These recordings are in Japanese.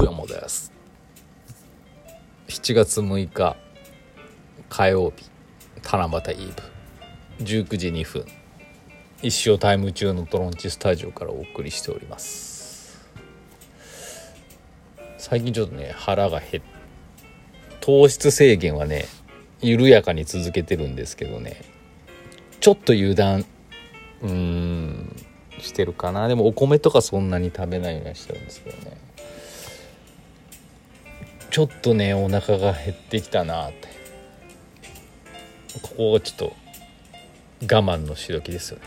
もです。7月6日火曜日七夕イーブ。19時2分。一生タイム中のトロンチスタジオからお送りしております。最近ちょっとね腹が減っ糖質制限はね緩やかに続けてるんですけどね。ちょっと油断うんしてるかな。でもお米とかそんなに食べないようにしてるんですけどね。ちょっとねお腹が減ってきたなって。ここがちょっと我慢のしどきですよね。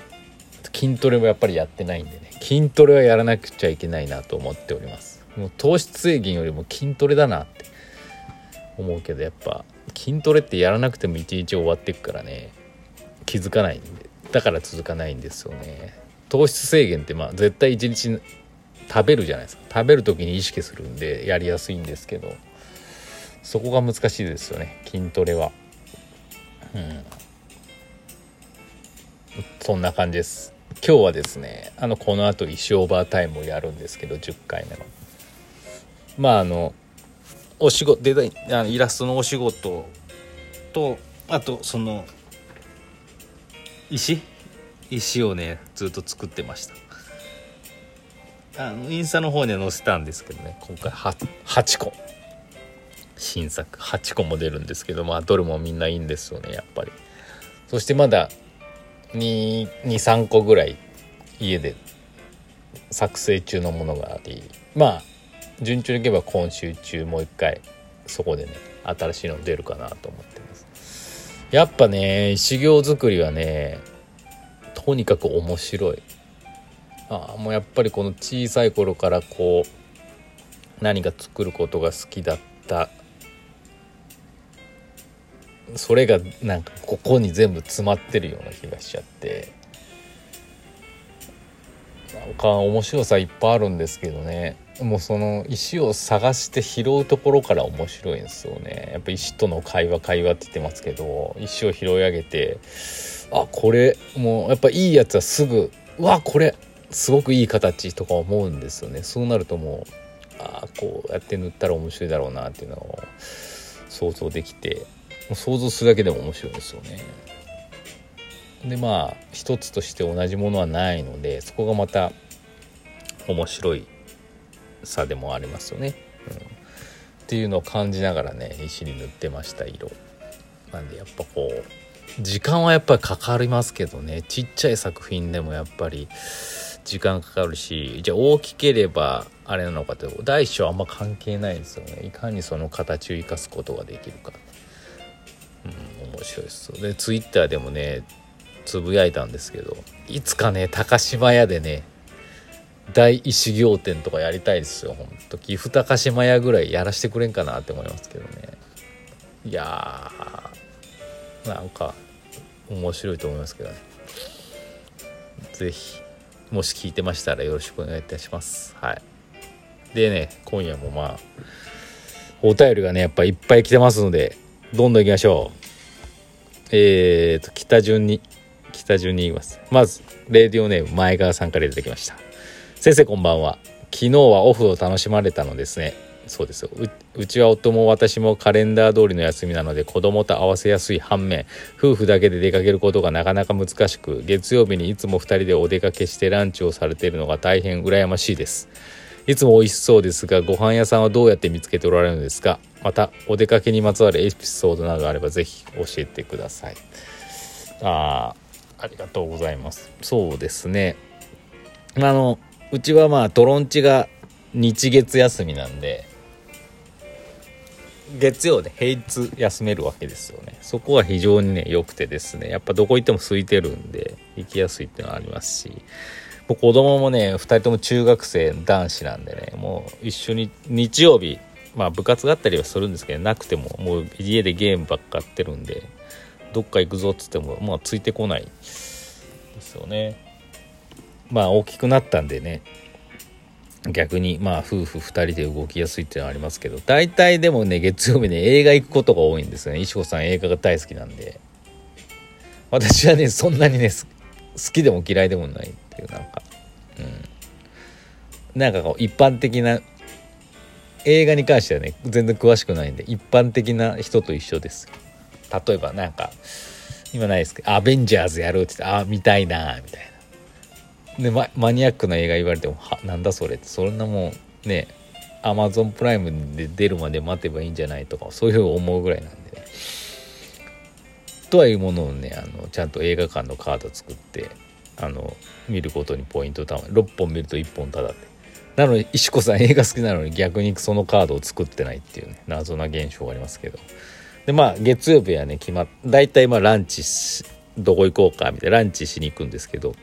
筋トレもやっぱりやってないんでね。筋トレはやらなくちゃいけないなと思っております。もう糖質制限よりも筋トレだなって。思うけどやっぱ筋トレってやらなくても一日終わってくからね。気づかないんで。だから続かないんですよね。糖質制限ってまあ絶対一日食べるじゃないですか。食べる時に意識するんでやりやすいんですけど。そこが難しいですよね。筋トレは。うん。そんな感じです。今日はですねあのこの後石オーバータイムをやるんですけど10回目の。まああのお仕事デザインあのイラストのお仕事とあとその石？石をねずっと作ってました。あのインスタの方には載せたんですけどね今回 8, 8個新作8個も出るんですけどまあどれもみんないいんですよねやっぱり。そしてまだ23個ぐらい家で作成中のものがありまあ順調にいけば今週中もう一回そこでね新しいの出るかなと思ってます。やっぱね修行作りはねとにかく面白い。あもうやっぱりこの小さい頃からこう何か作ることが好きだったそれがなんかここに全部詰まってるような気がしちゃって。なんか面白さいっぱいあるんですけどね。もうその石を探して拾うところから面白いんですよね。やっぱ石との会話会話って言ってますけど石を拾い上げてあこれもうやっぱいいやつはすぐうわこれすごくいい形とか思うんですよね。そうなるともうあこうやって塗ったら面白いだろうなっていうのを想像できて。想像するだけでも面白いですよね。でまあ一つとして同じものはないのでそこがまた面白いさでもありますよね。うん、っていうのを感じながらね石に塗ってました色。なんでやっぱこう時間はやっぱりかかりますけどねちっちゃい作品でもやっぱり時間かかるしじゃあ大きければあれなのかって大小あんま関係ないですよねいかにその形を生かすことができるか。うん、面白いですでツイッターでもねつぶやいたんですけどいつかね高島屋でね大石行店とかやりたいですよ。ほんと岐阜高島屋ぐらいやらしてくれんかなって思いますけどね。いやーなんか面白いと思いますけどね。是非もし聞いてましたらよろしくお願いいたします。はい。でね今夜もまあお便りがねやっぱいっぱい来てますのでどんどん行きましょう。えーと、北順に、北順に言います。まず、レディオネーム前川さんからいただきました。先生こんばんは。昨日はオフを楽しまれたのですね。そうですようちは夫も私もカレンダー通りの休みなので子供と合わせやすい反面夫婦だけで出かけることがなかなか難しく月曜日にいつも2人でお出かけしてランチをされているのが大変羨ましいですいつも美味しそうですがご飯屋さんはどうやって見つけておられるのですか？またお出かけにまつわるエピソードなどあればぜひ教えてください。あありがとうございます。そうですね。あのうちはまあトロンチが日月休みなんで月曜で平日休めるわけですよね。そこは非常にね良くてですね。やっぱどこ行っても空いてるんで行きやすいっていうのはありますし。もう子供もね2人とも中学生男子なんでねもう一緒に日曜日まあ部活があったりはするんですけどなくてももう家でゲームばっかやってるんでどっか行くぞっつってもまあついてこないですよね。まあ大きくなったんでね。逆にまあ夫婦2人で動きやすいっていうのはありますけど大体でもね月曜日ね映画行くことが多いんですね。石子さん映画が大好きなんで。私はねそんなにね好きでも嫌いでもないっていうなんか。うん。なんかこう一般的な映画に関してはね全然詳しくないんで一般的な人と一緒です。例えばなんか今ないですけど「アベンジャーズやろう」って言って「あ見たいな」みたいな。でママニアックな映画言われても「はなんだそれ」って。そんなもんねアマゾンプライムで出るまで待てばいいんじゃないとかそういうふうに思うぐらいなんでね。とはいうものをねあのちゃんと映画館のカード作ってあの見ることにポイントたま6本見ると1本ただってなのに石子さん映画好きなのに逆にそのカードを作ってないっていうね謎な現象がありますけど。でまあ月曜日はね決まっ大体まあランチどこ行こうかみたいなランチしに行くんですけど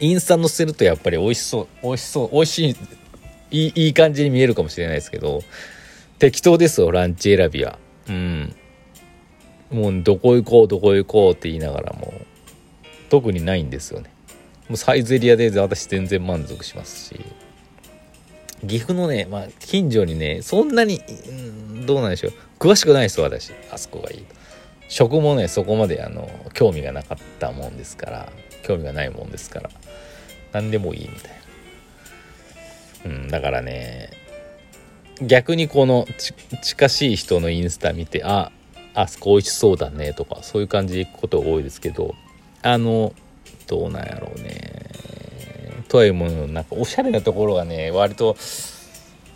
インスタ載せるとやっぱり美味しそう美味しそう美味しいいいいい感じに見えるかもしれないですけど適当ですよランチ選びは。うん。もうどこ行こうどこ行こうって言いながらも特にないんですよね。もうサイゼリアで私全然満足しますし。岐阜のね、まあ、近所にねそんなに、うん、どうなんでしょう。詳しくないです私。あそこがいい。食もねそこまであの興味がなかったもんですから。興味がないもんですから。何でもいいみたいな。うんだからね逆にこの近しい人のインスタ見てああそこ美味しそうだねとかそういう感じで行くことが多いですけどあのどうなんやろうね。とはいうものなんかおしゃれなところがね割と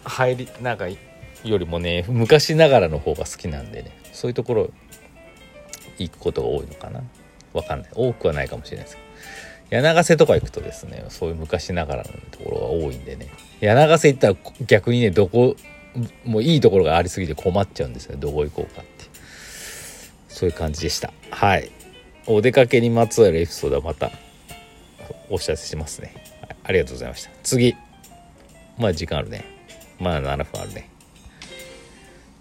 入りなんかよりもね昔ながらの方が好きなんでねそういうところ行くことが多いのかなわかんない多くはないかもしれないですけど柳瀬とか行くとですねそういう昔ながらのところが多いんでね柳瀬行ったら逆にねどこもういいところがありすぎて困っちゃうんですよどこ行こうかってそういう感じでしたはいお出かけにまつわるエピソードはまたお知らせしますね、ありがとうございました。次。まあ時間あるね。まあ7分あるね。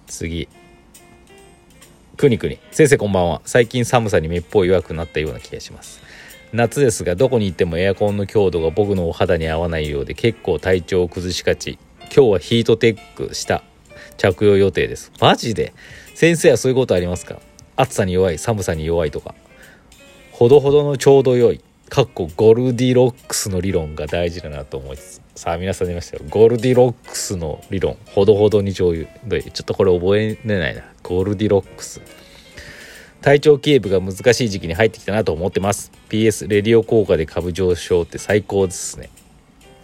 次。くにくに。先生こんばんは。最近寒さにめっぽい弱くなったような気がします。夏ですがどこに行ってもエアコンの強度が僕のお肌に合わないようで結構体調を崩しがち。今日はヒートテックした。着用予定です。マジで？先生はそういうことありますか？暑さに弱い寒さに弱いとか。ほどほどのちょうど良い。かっこゴルディロックスの理論が大事だなと思いつつさあ皆さん言いましたよ。ゴルディロックスの理論。ほどほどに醤油ちょっとこれ覚えれないな。ゴルディロックス。体調キープが難しい時期に入ってきたなと思ってます。PS レディオ効果で株上昇って最高ですね。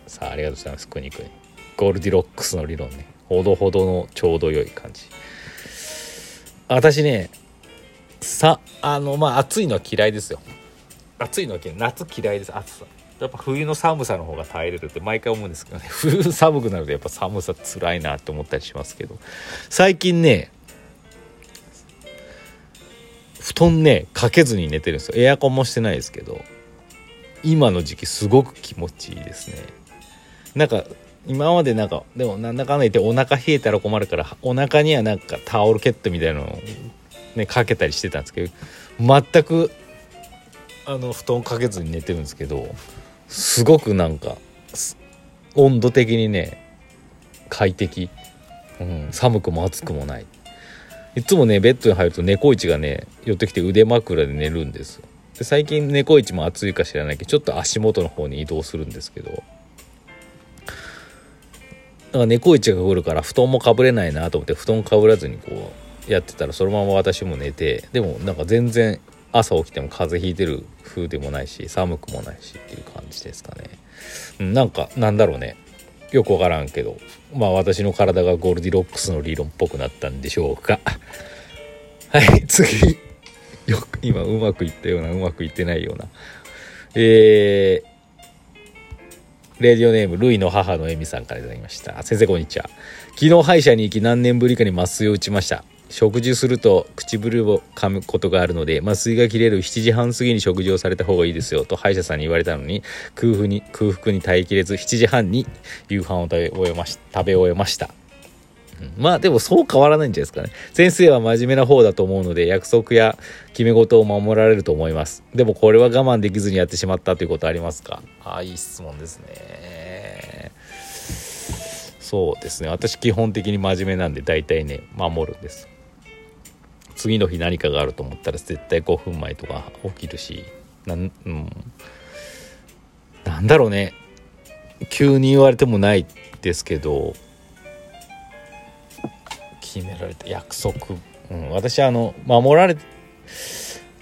さあありがとうございますくにくにゴルディロックスの理論ね。ほどほどのちょうど良い感じ。私ねさあのまあ暑いのは嫌いですよ。暑いのは嫌い夏嫌いです。暑さ。やっぱ冬の寒さの方が耐えれるって毎回思うんですけどね。冬寒くなるとやっぱ寒さ辛いなって思ったりしますけど。最近ね布団ねかけずに寝てるんですよ。エアコンもしてないですけど今の時期すごく気持ちいいですね。なんか今までなんかでもなんだかんだ言ってお腹冷えたら困るからお腹にはなんかタオルケットみたいなのをねかけたりしてたんですけど全くあの布団かけずに寝てるんですけどすごくなんか温度的にね快適、うん、寒くも暑くもない。いつもねベッドに入ると猫市がね寄ってきて腕枕で寝るんです。で最近猫市も暑いか知らないけどちょっと足元の方に移動するんですけど。だから猫市が来るから布団もかぶれないなと思って布団かぶらずにこうやってたらそのまま私も寝てでもなんか全然朝起きても風邪ひいてる風でもないし寒くもないしっていう感じですかね、うん、なんかなんだろうね。よくわからんけどまあ私の体がゴールディロックスの理論っぽくなったんでしょうか。はい次。よく今うまくいったようなうまくいってないような。えー、レディオネームルイの母のエミさんから頂きました。先生こんにちは。昨日歯医者に行き何年ぶりかに麻酔を打ちました。食事すると唇を噛むことがあるので麻酔が切れる7時半過ぎに食事をされた方がいいですよと歯医者さんに言われたのに空腹に空腹に耐えきれず7時半に夕飯を食べ終えまし食べ終えましたまあでもそう変わらないんじゃないですかね。先生は真面目な方だと思うので約束や決め事を守られると思います。でもこれは我慢できずにやってしまったということありますか？ああ、いい質問ですね。そうですね。私基本的に真面目なんで大体ね、守るんです。次の日何かがあると思ったら絶対5分前とか起きるしなん,、うん、なんだろうね。急に言われてもないですけど決められた約束、うん、私はあの守られ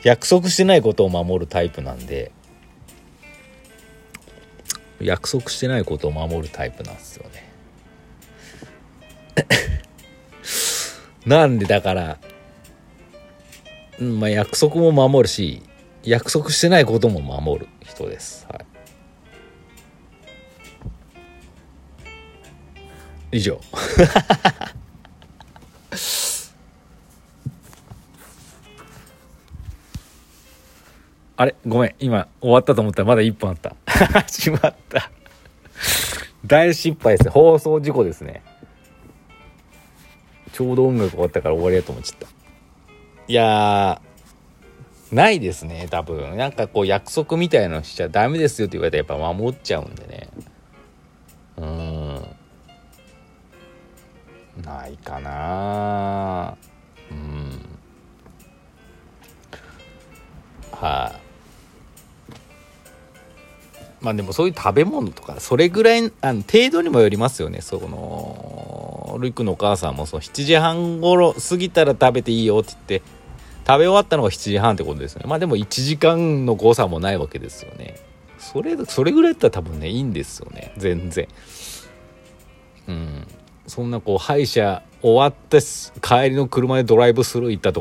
約束してないことを守るタイプなんで約束してないことを守るタイプなんですよね。なんでだからまあ約束も守るし約束してないことも守る人です。はい。以上。あれごめん。今終わったと思ったらまだ1分あった。しまった。大失敗です。放送事故ですね。ちょうど音楽終わったから終わりやと思っちゃった。いやないですね多分。なんかこう約束みたいのしちゃダメですよって言われたらやっぱ守っちゃうんでね。うん。ないかなうん。はい、あ、まあでもそういう食べ物とかそれぐらいあの程度にもよりますよね。そのルイ君のお母さんもそう7時半頃過ぎたら食べていいよって言って食べ終わったのが7時半ってことですね。まあでも1時間の誤差もないわけですよね。それそれぐらいだったら多分ねいいんですよね。全然。うん。そんなこう歯医者終わって帰りの車でドライブスルー行ったと